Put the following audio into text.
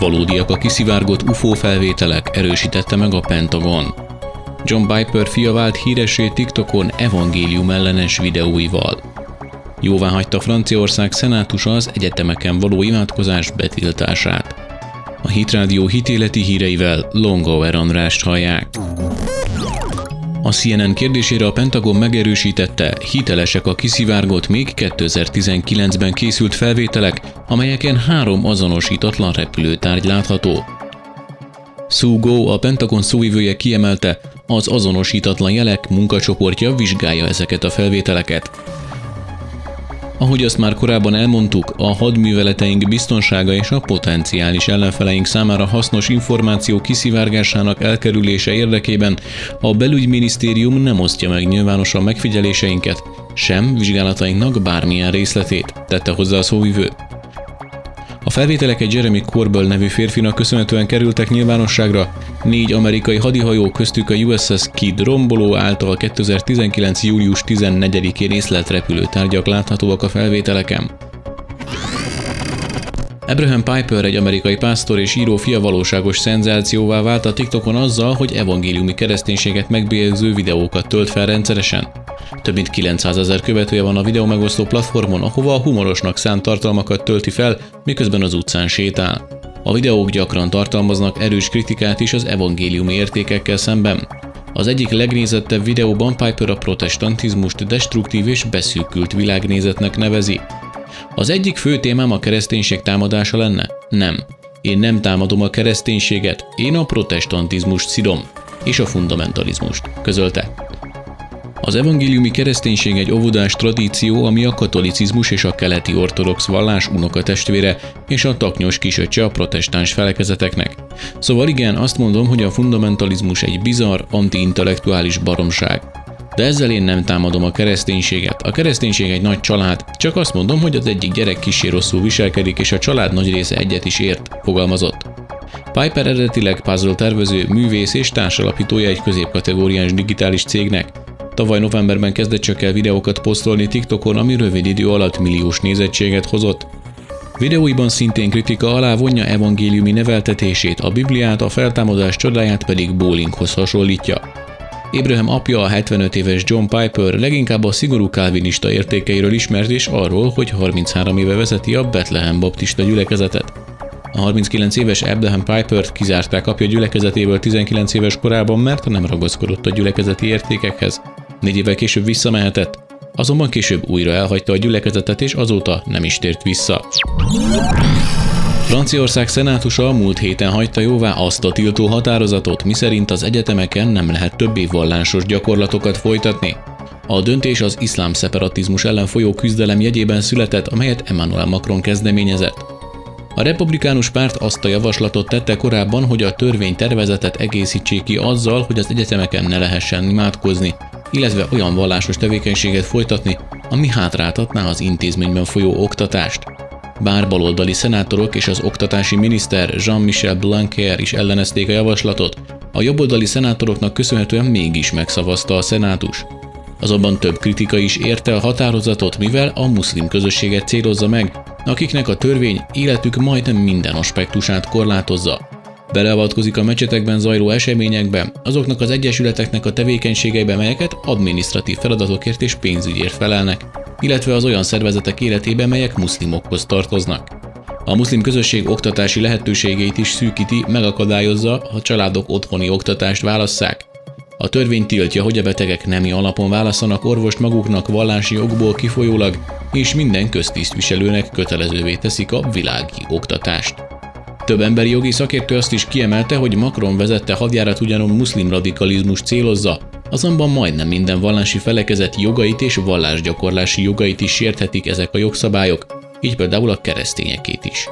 Valódiak a kiszivárgott UFO felvételek, erősítette meg a Pentagon. John Piper fia vált híresé TikTokon evangélium ellenes videóival. Jóvá hagyta Franciaország szenátusa az egyetemeken való imádkozás betiltását. A Hitrádió hitéleti híreivel Longover Andrást hallják. A CNN kérdésére a Pentagon megerősítette, hitelesek a kiszivárgott még 2019-ben készült felvételek, amelyeken három azonosítatlan repülőtárgy látható. Sue Go, a Pentagon szóvivője kiemelte, az azonosítatlan jelek munkacsoportja vizsgálja ezeket a felvételeket. Ahogy azt már korábban elmondtuk, a hadműveleteink biztonsága és a potenciális ellenfeleink számára hasznos információ kiszivárgásának elkerülése érdekében a belügyminisztérium nem osztja meg nyilvánosan megfigyeléseinket, sem vizsgálatainknak bármilyen részletét, tette hozzá a szóvivő. A felvételek egy Jeremy Corbell nevű férfinak köszönhetően kerültek nyilvánosságra. Négy amerikai hadihajó köztük a USS Kidd romboló által 2019. július 14-én észlelt repülőtárgyak láthatóak a felvételeken. Abraham Piper, egy amerikai pásztor és író fia valóságos szenzációvá vált a TikTokon azzal, hogy evangéliumi kereszténységet megbélyegző videókat tölt fel rendszeresen. Több mint 900 ezer követője van a videó megosztó platformon, ahova a humorosnak szánt tartalmakat tölti fel, miközben az utcán sétál. A videók gyakran tartalmaznak erős kritikát is az evangéliumi értékekkel szemben. Az egyik legnézettebb videóban Piper a protestantizmust destruktív és beszűkült világnézetnek nevezi. Az egyik fő témám a kereszténység támadása lenne? Nem. Én nem támadom a kereszténységet, én a protestantizmust szidom, és a fundamentalizmust, közölte. Az evangéliumi kereszténység egy óvodás tradíció, ami a katolicizmus és a keleti ortodox vallás unokatestvére és a taknyos kisöccse a protestáns felekezeteknek. Szóval igen, azt mondom, hogy a fundamentalizmus egy bizarr, antiintellektuális baromság. De ezzel én nem támadom a kereszténységet. A kereszténység egy nagy család, csak azt mondom, hogy az egyik gyerek kisé rosszul viselkedik, és a család nagy része egyet is ért, fogalmazott. Piper eredetileg puzzle tervező, művész és társalapítója egy középkategóriás digitális cégnek. Tavaly novemberben kezdett csak el videókat posztolni TikTokon, ami rövid idő alatt milliós nézettséget hozott. Videóiban szintén kritika alá vonja evangéliumi neveltetését, a Bibliát, a feltámadás csodáját pedig bowlinghoz hasonlítja. Abraham apja, a 75 éves John Piper leginkább a szigorú kálvinista értékeiről ismert és arról, hogy 33 éve vezeti a Bethlehem baptista gyülekezetet. A 39 éves Abraham Piper-t kizárták apja gyülekezetéből 19 éves korában, mert nem ragaszkodott a gyülekezeti értékekhez. Négy évvel később visszamehetett, azonban később újra elhagyta a gyülekezetet és azóta nem is tért vissza. Franciaország szenátusa a múlt héten hagyta jóvá azt a tiltó határozatot, miszerint az egyetemeken nem lehet többé vallásos gyakorlatokat folytatni. A döntés az iszlám szeparatizmus ellen folyó küzdelem jegyében született, amelyet Emmanuel Macron kezdeményezett. A republikánus párt azt a javaslatot tette korábban, hogy a törvény tervezetet egészítsék ki azzal, hogy az egyetemeken ne lehessen imádkozni, illetve olyan vallásos tevékenységet folytatni, ami hátráltatná az intézményben folyó oktatást. Bár baloldali szenátorok és az oktatási miniszter Jean-Michel Blanquer is ellenezték a javaslatot, a jobboldali szenátoroknak köszönhetően mégis megszavazta a szenátus. Azonban több kritika is érte a határozatot, mivel a muszlim közösséget célozza meg, akiknek a törvény életük majdnem minden aspektusát korlátozza. Beleavatkozik a mecsetekben zajló eseményekbe, azoknak az egyesületeknek a tevékenységeibe, melyeket adminisztratív feladatokért és pénzügyért felelnek, illetve az olyan szervezetek életébe, melyek muszlimokhoz tartoznak. A muszlim közösség oktatási lehetőségeit is szűkíti, megakadályozza, ha családok otthoni oktatást válasszák. A törvény tiltja, hogy a betegek nemi alapon válaszanak orvost maguknak vallási okból kifolyólag, és minden köztisztviselőnek kötelezővé teszik a világi oktatást. Több emberi jogi szakértő azt is kiemelte, hogy Macron vezette hadjárat ugyanon muszlim radikalizmus célozza, azonban majdnem minden vallási felekezet jogait és vallásgyakorlási jogait is sérthetik ezek a jogszabályok, így például a keresztényekét is.